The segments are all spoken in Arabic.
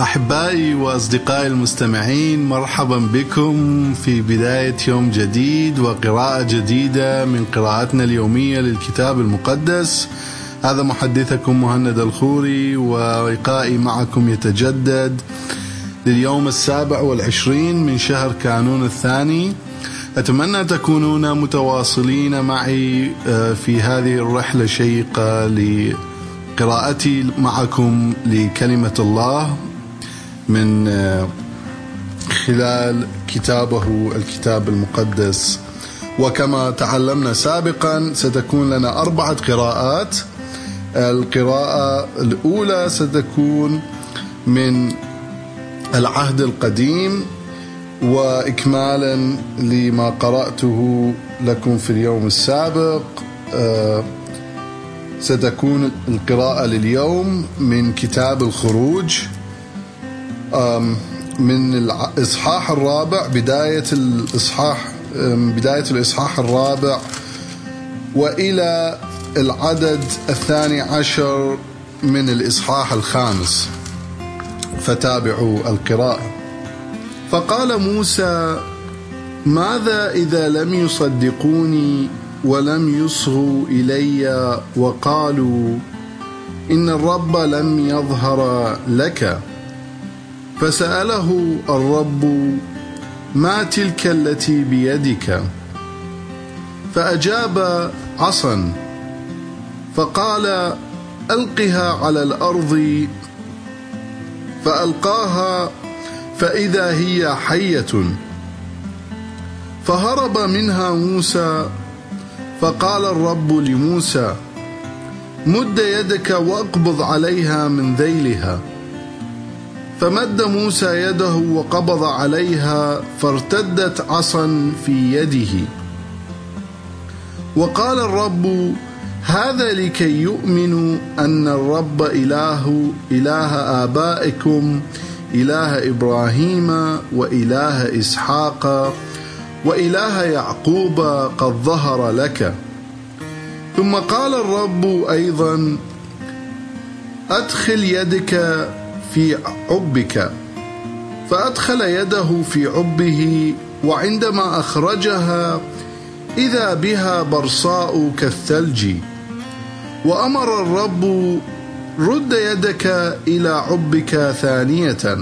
أحبائي وأصدقائي المستمعين مرحبا بكم في بداية يوم جديد وقراءة جديدة من قراءتنا اليومية للكتاب المقدس. هذا محدثكم مهند الخوري ولقائي معكم يتجدد لليوم السابع والعشرين من شهر كانون الثاني. أتمنى تكونون متواصلين معي في هذه الرحلة الشيقة لقراءتي معكم لكلمة الله. من خلال كتابه الكتاب المقدس. وكما تعلمنا سابقا ستكون لنا أربعة قراءات. القراءة الأولى ستكون من العهد القديم واكمالا لما قرأته لكم في اليوم السابق. ستكون القراءة لليوم من كتاب الخروج. من الاصحاح الرابع بداية الإصحاح بداية الإصحاح الرابع وإلى العدد الثاني عشر من الإصحاح الخامس. فتابعوا القراءة. فقال موسى ماذا إذا لم يصدقوني ولم يصغوا إلي وقالوا إن الرب لم يظهر لك؟ فسأله الرب ما تلك التي بيدك؟ فأجاب عصا فقال ألقها على الأرض. فألقاها فإذا هي حية. فهرب منها موسى فقال الرب لموسى مد يدك وأقبض عليها من ذيلها. فمد موسى يده وقبض عليها فارتدت عصا في يده. وقال الرب هذا لكي يؤمنوا أن الرب إله إله آبائكم إله إبراهيم وإله إسحاق وإله يعقوب قد ظهر لك. ثم قال الرب أيضا أدخل يدك في عبك. فأدخل يده في عبه وعندما أخرجها إذا بها برصاء كالثلج. وأمر الرب رد يدك إلى عبك ثانية.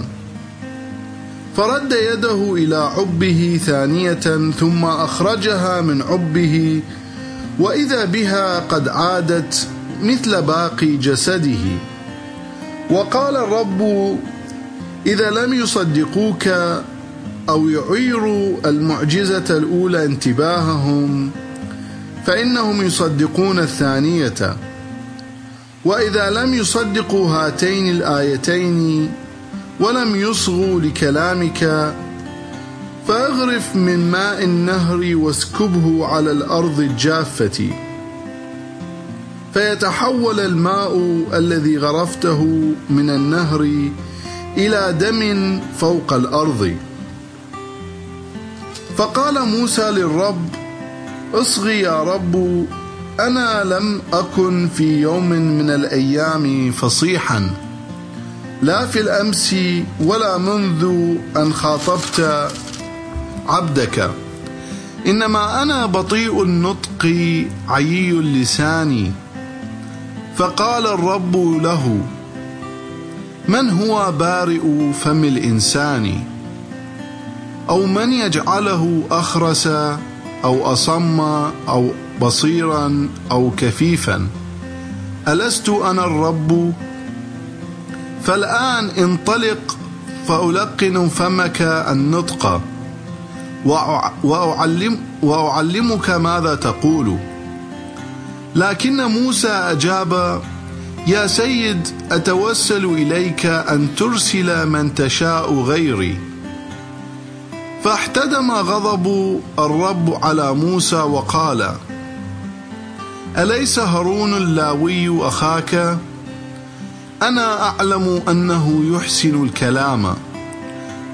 فرد يده إلى عبه ثانية ثم أخرجها من عبه. وإذا بها قد عادت مثل باقي جسده. وقال الرب إذا لم يصدقوك أو يعيروا المعجزة الأولى انتباههم فإنهم يصدقون الثانية. وإذا لم يصدقوا هاتين الآيتين ولم يصغوا لكلامك فأغرف من ماء النهر واسكبه على الأرض الجافة. فيتحول الماء الذي غرفته من النهر إلى دم فوق الأرض. فقال موسى للرب اصغي يا رب أنا لم أكن في يوم من الأيام فصيحا لا في الأمس ولا منذ أن خاطبت عبدك. إنما أنا بطيء النطق عيي اللسان فقال الرب له من هو بارئ فم الإنسان؟ أو من يجعله أخرس أو أصم أو بصيرا أو كفيفا؟ ألست أنا الرب؟ فالآن انطلق فألقن فمك النطق وأعلم وأعلمك ماذا تقول. لكن موسى أجاب يا سيد أتوسل إليك أن ترسل من تشاء غيري فاحتدم غضب الرب على موسى وقال أليس هارون اللاوي أخاك؟ أنا أعلم أنه يحسن الكلام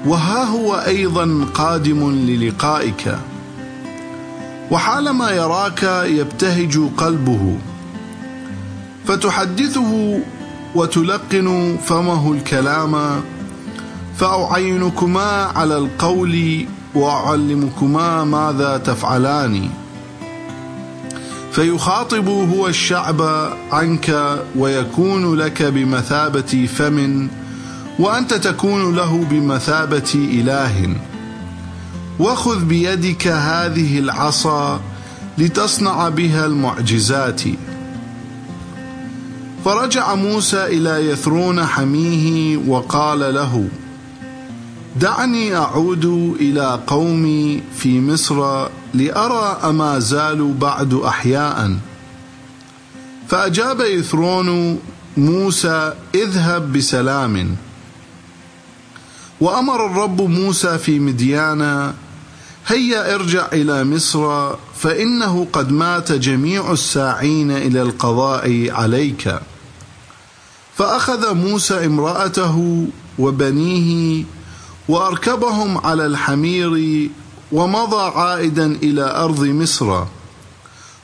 وها هو أيضا قادم للقائك وحالما يراك يبتهج قلبه فتحدثه وتلقن فمه الكلام فأعينكما على القول وأعلمكما ماذا تفعلان. فيخاطب هو الشعب عنك ويكون لك بمثابة فم وأنت تكون له بمثابة إله. وخذ بيدك هذه العصا لتصنع بها المعجزات. فرجع موسى إلى يثرون حميه وقال له دعني أعود إلى قومي في مصر لأرى أما زالوا بعد أحياء. فأجاب يثرون موسى اذهب بسلام. وأمر الرب موسى في مديانا هيا ارجع إلى مصر فإنه قد مات جميع الساعين إلى القضاء عليك. فأخذ موسى امرأته وبنيه وأركبهم على الحمير ومضى عائدا إلى أرض مصر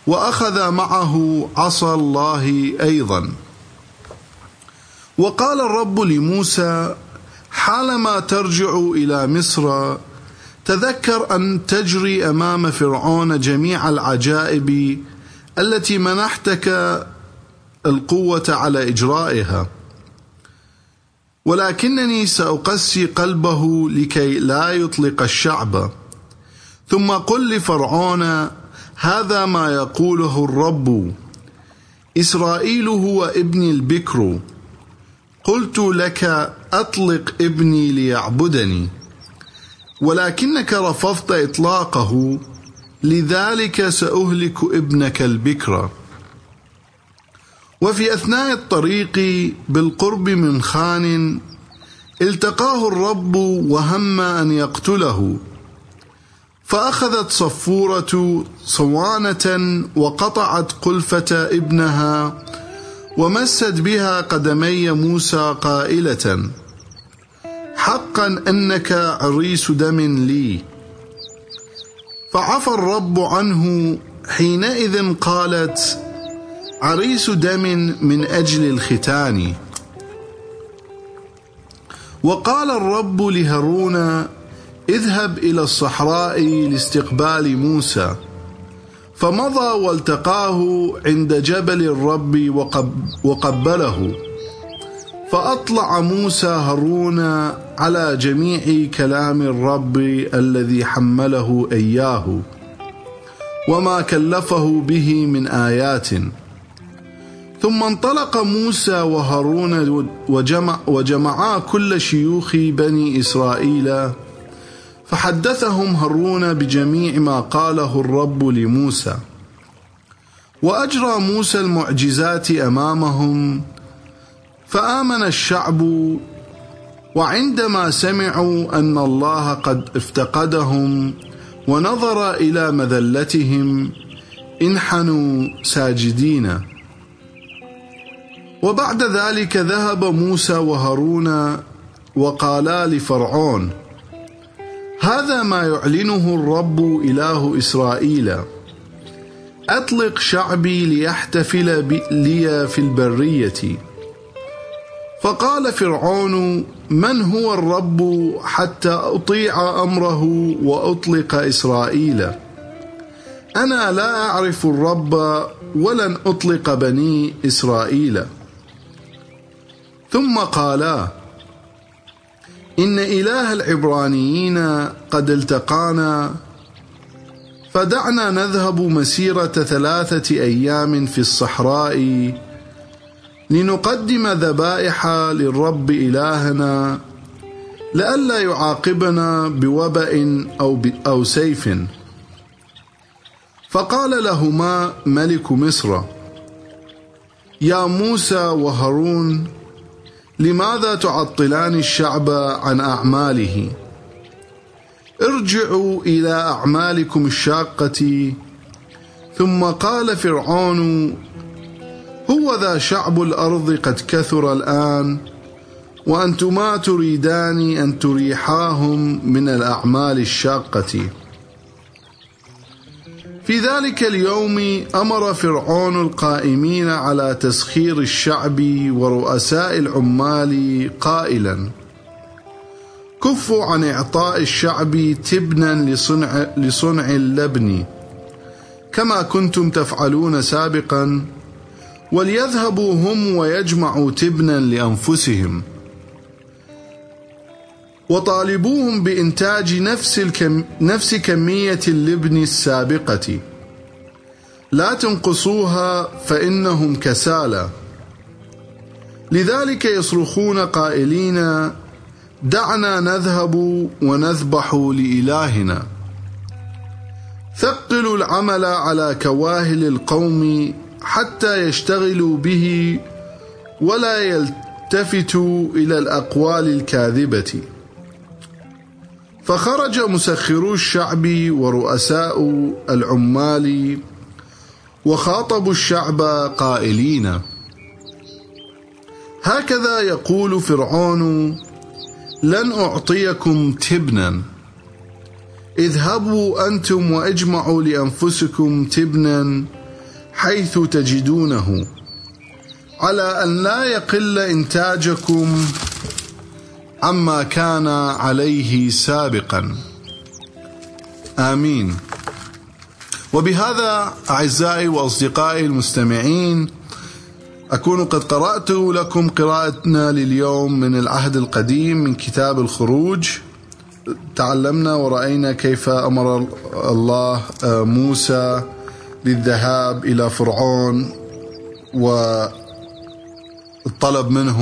وأخذ معه عصا الله أيضا. وقال الرب لموسى حالما ترجع إلى مصر تذكر أن تجري أمام فرعون جميع العجائب التي منحتك القوة على إجرائها. ولكنني سأقسي قلبه لكي لا يطلق الشعب. ثم قل لفرعون هذا ما يقوله الرب. إسرائيل هو ابني البكر. قلت لك أطلق ابني ليعبدني. ولكنك رفضت إطلاقه لذلك سأهلك ابنك البكر. وفي أثناء الطريق بالقرب من خان التقاه الرب وهم أن يقتله. فأخذت صفورة صوانة وقطعت قلفة ابنها ومست بها قدمي موسى قائلة حقا أنك عريس دم لي. فعفى الرب عنه حينئذ قالت عريس دم من أجل الختان. وقال الرب لهارون اذهب إلى الصحراء لاستقبال موسى. فمضى والتقاه عند جبل الرب وقب وقبله. فأطلع موسى هارون على جميع كلام الرب الذي حمله إياه وما كلفه به من آيات. ثم انطلق موسى وهارون وجمع وجمعا كل شيوخ بني إسرائيل فحدثهم هارون بجميع ما قاله الرب لموسى. وأجرى موسى المعجزات أمامهم فآمن الشعب وعندما سمعوا أن الله قد افتقدهم ونظر إلى مذلتهم انحنوا ساجدين. وبعد ذلك ذهب موسى وهارون وقالا لفرعون هذا ما يعلنه الرب إله إسرائيل. أطلق شعبي ليحتفل لي في البرية. فقال فرعون من هو الرب حتى أطيع أمره وأطلق إسرائيل؟ أنا لا أعرف الرب ولن أطلق بني إسرائيل. ثم قالا إن إله العبرانيين قد التقانا فدعنا نذهب مسيرة ثلاثة أيام في الصحراء لنقدم ذبائح للرب إلهنا لئلا يعاقبنا بوبأ أو, أو سيف. فقال لهما ملك مصر يا موسى وهارون لماذا تعطلان الشعب عن أعماله؟ ارجعوا إلى أعمالكم الشاقة. ثم قال فرعون هو ذا شعب الأرض قد كثر الآن وأنتما تريدان أن تريحاهم من الأعمال الشاقة. في ذلك اليوم أمر فرعون القائمين على تسخير الشعب ورؤساء العمال قائلا. كفوا عن إعطاء الشعب تبنا لصنع, لصنع اللبن. كما كنتم تفعلون سابقا وليذهبوا هم ويجمعوا تبنا لأنفسهم. وطالبوهم بإنتاج نفس, الكم نفس كمية اللبن السابقة. لا تنقصوها فإنهم كسالى. لذلك يصرخون قائلين دعنا نذهب ونذبح لإلهنا. ثقلوا العمل على كواهل القوم حتى يشتغلوا به ولا يلتفتوا إلى الأقوال الكاذبة. فخرج مسخرو الشعب ورؤساء العمال وخاطبوا الشعب قائلين هكذا يقول فرعون لن أعطيكم تبنا. اذهبوا أنتم وأجمعوا لأنفسكم تبنا حيث تجدونه. على أن لا يقل إنتاجكم عما كان عليه سابقا. آمين. وبهذا أعزائي وأصدقائي المستمعين أكون قد قرأت لكم قراءتنا لليوم من العهد القديم من كتاب الخروج. تعلمنا ورأينا كيف أمر الله موسى للذهاب إلى فرعون وطلب منه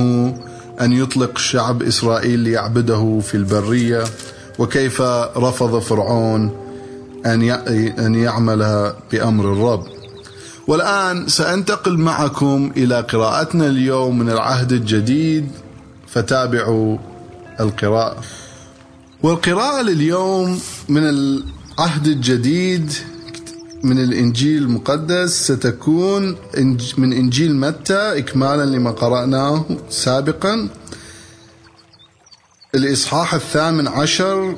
أن يطلق شعب إسرائيل ليعبده في البرية. وكيف رفض فرعون أن يعمل بأمر الرب. والآن سأنتقل معكم إلى قراءتنا اليوم من العهد الجديد فتابعوا القراءة. والقراءة لليوم من العهد الجديد من الإنجيل المقدس ستكون من إنجيل متى؟ إكمالا لما قرأناه سابقا. الإصحاح الثامن عشر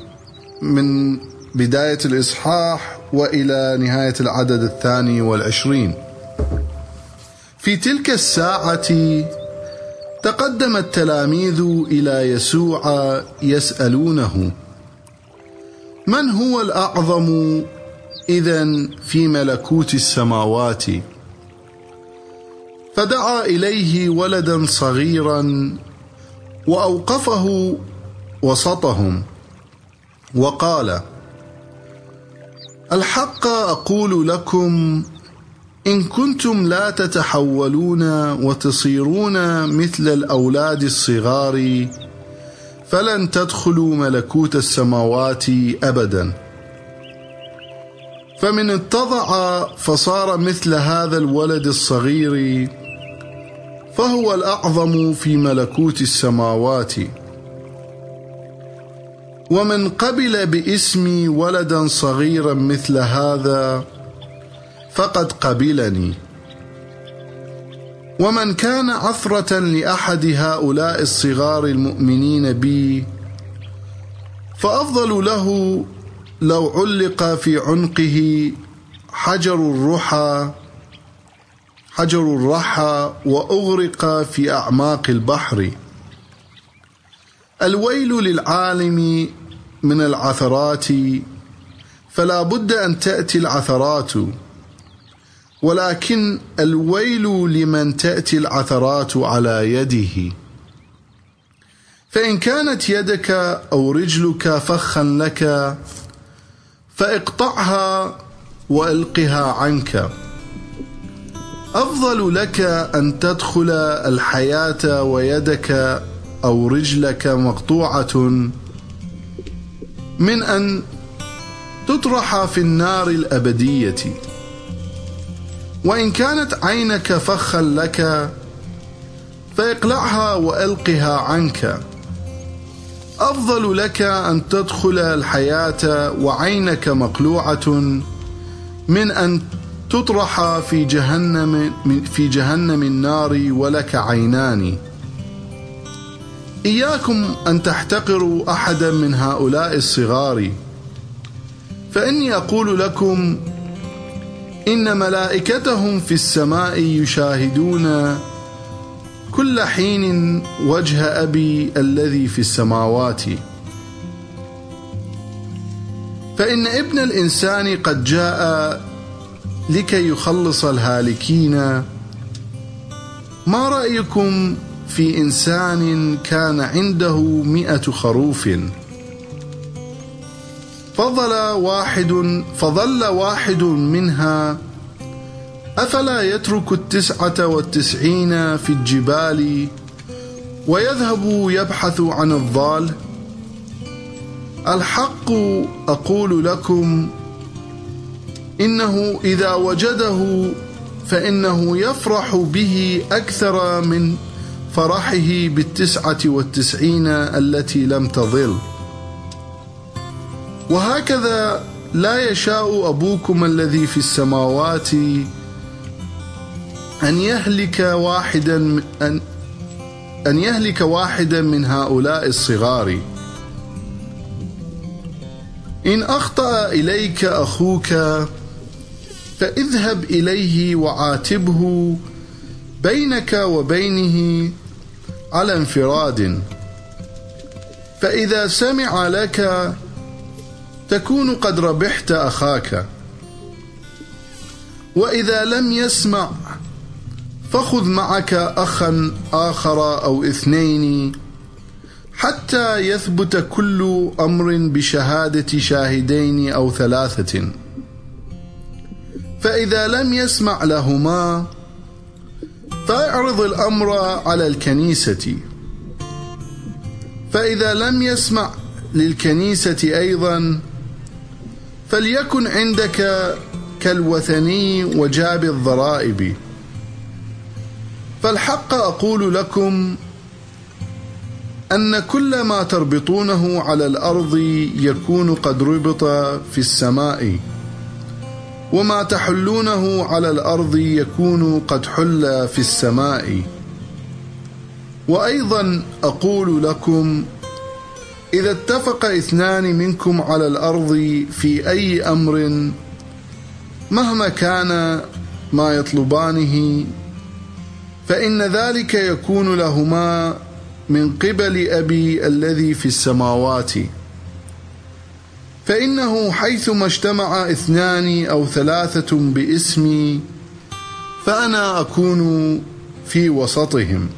من بداية الإصحاح وإلى نهاية العدد الثاني والعشرين. في تلك الساعة تقدم التلاميذ إلى يسوع يسألونه من هو الأعظم إذا في ملكوت السماوات. فدعا إليه ولدا صغيرا وأوقفه وسطهم. وقال الحق أقول لكم إن كنتم لا تتحولون وتصيرون مثل الأولاد الصغار فلن تدخلوا ملكوت السماوات أبدا. فمن اتضع فصار مثل هذا الولد الصغير فهو الأعظم في ملكوت السماوات. ومن قبل باسمي ولدا صغيرا مثل هذا فقد قبلني. ومن كان عثرة لأحد هؤلاء الصغار المؤمنين بي فأفضل له لو علق في عنقه حجر الرحى حجر الرحى وأغرق في أعماق البحر. الويل للعالم من العثرات فلا بد أن تأتي العثرات. ولكن الويل لمن تأتي العثرات على يده. فإن كانت يدك أو رجلك فخا لك فاقطعها والقها عنك. أفضل لك أن تدخل الحياة ويدك أو رجلك مقطوعة من أن تطرح في النار الأبدية. وإن كانت عينك فخا لك فاقلعها وألقها عنك. أفضل لك أن تدخل الحياة وعينك مقلوعة من أن تطرح في جهنم في جهنم النار ولك عينان. إياكم أن تحتقروا أحدا من هؤلاء الصغار. فإني أقول لكم إن ملائكتهم في السماء يشاهدون كل حين وجه أبي الذي في السماوات. فإن ابن الإنسان قد جاء لكي يخلص الهالكين. ما رأيكم في إنسان كان عنده مئة خروف؟ فضل واحد فظل واحد منها أفلا يترك التسعة والتسعين في الجبال ويذهب يبحث عن الضال؟ الحق أقول لكم إنه إذا وجده فإنه يفرح به أكثر من فرحه بالتسعة والتسعين التي لم تضل وهكذا لا يشاء أبوكم الذي في السماوات أن يهلك واحدا أن أن يهلك واحدا من هؤلاء الصغار. إن أخطأ إليك أخوك فاذهب إليه وعاتبه بينك وبينه على انفراد. فإذا سمع لك تكون قد ربحت أخاك. وإذا لم يسمع فخذ معك أخا آخر أو اثنين حتى يثبت كل أمر بشهادة شاهدين أو ثلاثة. فإذا لم يسمع لهما فاعرض الأمر على الكنيسة. فإذا لم يسمع للكنيسة أيضا فليكن عندك كالوثني وجاب الضرائب. فالحق أقول لكم أن كل ما تربطونه على الأرض يكون قد ربط في السماء وما تحلونه على الأرض يكون قد حل في السماء. وأيضا أقول لكم إذا اتفق اثنان منكم على الأرض في أي أمر مهما كان ما يطلبانه فإن ذلك يكون لهما من قبل أبي الذي في السماوات. فإنه حيثما اجتمع اثنان أو ثلاثة باسمي فأنا أكون في وسطهم.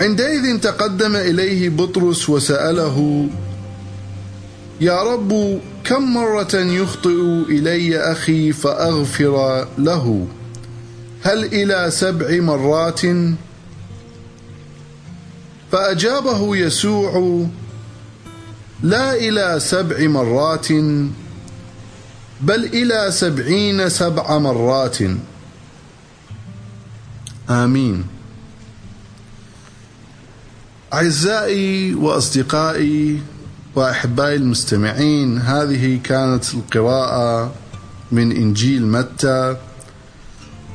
عندئذ تقدم إليه بطرس وسأله يا رب كم مرة يخطئ إلي أخي فأغفر له؟ هل إلى سبع مرات؟ فأجابه يسوع لا إلى سبع مرات بل إلى سبعين سبع مرات. آمين. أعزائي وأصدقائي وأحبائي المستمعين هذه كانت القراءة من إنجيل متى.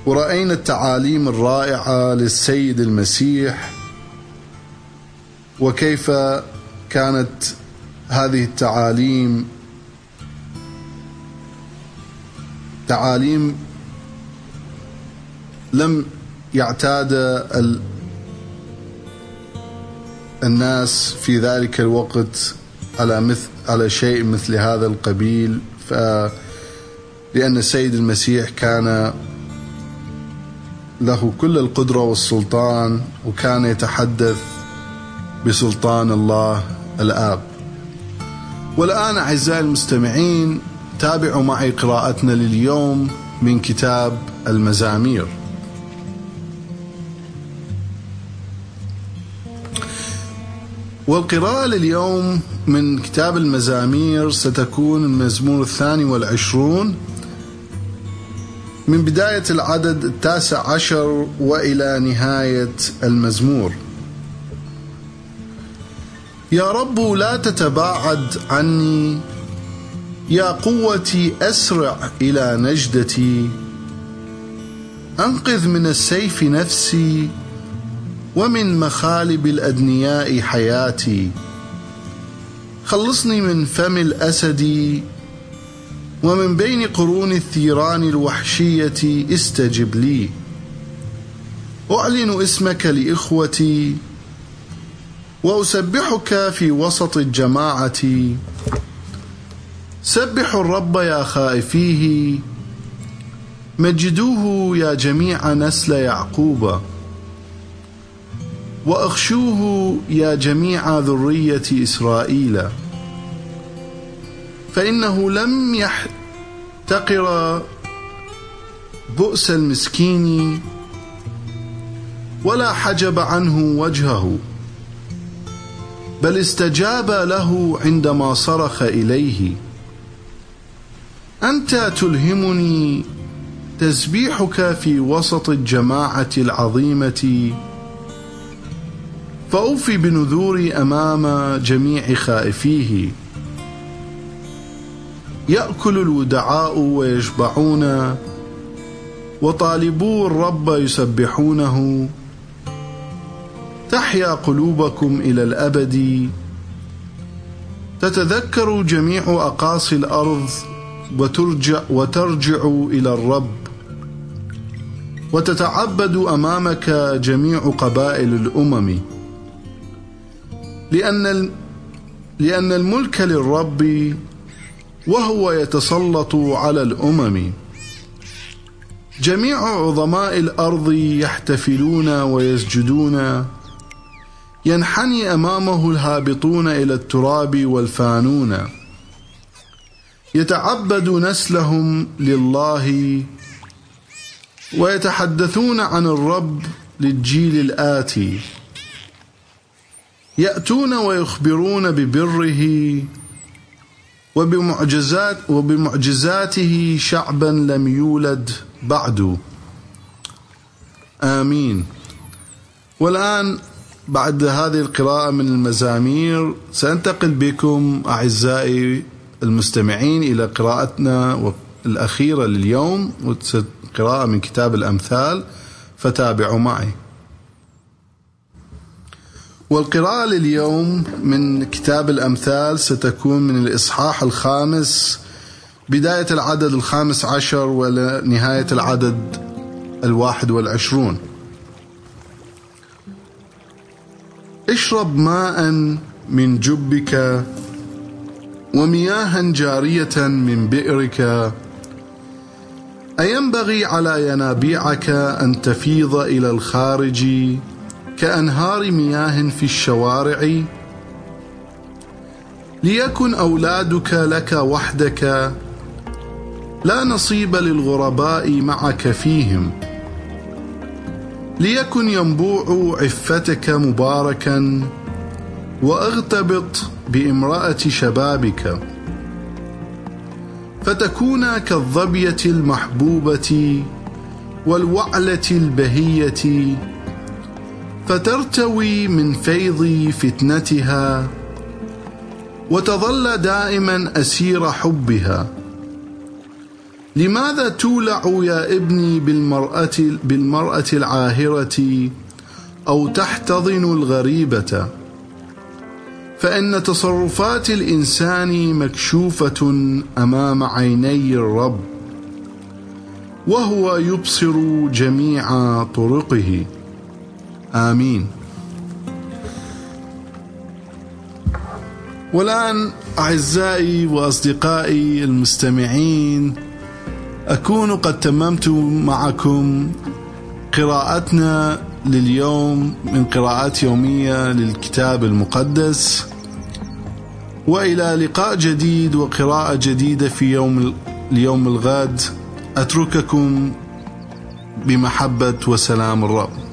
ورأينا التعاليم الرائعة للسيد المسيح وكيف كانت هذه التعاليم تعاليم لم يعتاد الناس في ذلك الوقت على مثل على شيء مثل هذا القبيل ف لأن السيد المسيح كان له كل القدرة والسلطان وكان يتحدث بسلطان الله الآب. والآن أعزائي المستمعين تابعوا معي قراءتنا لليوم من كتاب المزامير. والقراءة لليوم من كتاب المزامير ستكون المزمور الثاني والعشرون من بداية العدد التاسع عشر وإلى نهاية المزمور. يا رب لا تتباعد عني يا قوتي أسرع إلى نجدتي. أنقذ من السيف نفسي ومن مخالب الأدنياء حياتي. خلصني من فم الأسد ومن بين قرون الثيران الوحشية استجب لي. أعلن اسمك لإخوتي وأسبحك في وسط الجماعة. سبحوا الرب يا خائفيه مجدوه يا جميع نسل يعقوب. وأخشوه يا جميع ذرية إسرائيل. فإنه لم يحتقر بؤس المسكين ولا حجب عنه وجهه بل استجاب له عندما صرخ إليه. أنت تلهمني تسبيحك في وسط الجماعة العظيمة فأوفي بنذوري أمام جميع خائفيه. يأكل الودعاء ويشبعون وطالبو الرب يسبحونه. تحيا قلوبكم إلى الأبد. تتذكر جميع أقاصي الأرض وترجع, وترجع إلى الرب. وتتعبد أمامك جميع قبائل الأمم. لأن لأن الملك للرب وهو يتسلط على الأمم. جميع عظماء الأرض يحتفلون ويسجدون. ينحني أمامه الهابطون إلى التراب والفانون. يتعبد نسلهم لله ويتحدثون عن الرب للجيل الآتي. يأتون ويخبرون ببره وبمعجزات وبمعجزاته شعبا لم يولد بعد. آمين. والآن بعد هذه القراءة من المزامير سأنتقل بكم أعزائي المستمعين إلى قراءتنا الأخيرة لليوم قراءة من كتاب الأمثال فتابعوا معي. والقراءة لليوم من كتاب الأمثال ستكون من الإصحاح الخامس بداية العدد الخامس عشر ونهاية العدد الواحد والعشرون. اشرب ماء من جبك ومياها جارية من بئرك. أينبغي على ينابيعك أن تفيض إلى الخارج كأنهار مياه في الشوارع. ليكن أولادك لك وحدك لا نصيب للغرباء معك فيهم. ليكن ينبوع عفتك مباركا وأغتبط بامرأة شبابك. فتكون كالظبية المحبوبة والوعلة البهية. فترتوي من فيض فتنتها وتظل دائما أسير حبها. لماذا تولع يا ابني بالمرأة, بالمرأة العاهرة أو تحتضن الغريبة؟ فإن تصرفات الإنسان مكشوفة أمام عيني الرب وهو يبصر جميع طرقه. آمين. والآن أعزائي وأصدقائي المستمعين أكون قد تممت معكم قراءتنا لليوم من قراءات يومية للكتاب المقدس. وإلى لقاء جديد وقراءة جديدة في يوم اليوم الغد أترككم بمحبة وسلام الرب.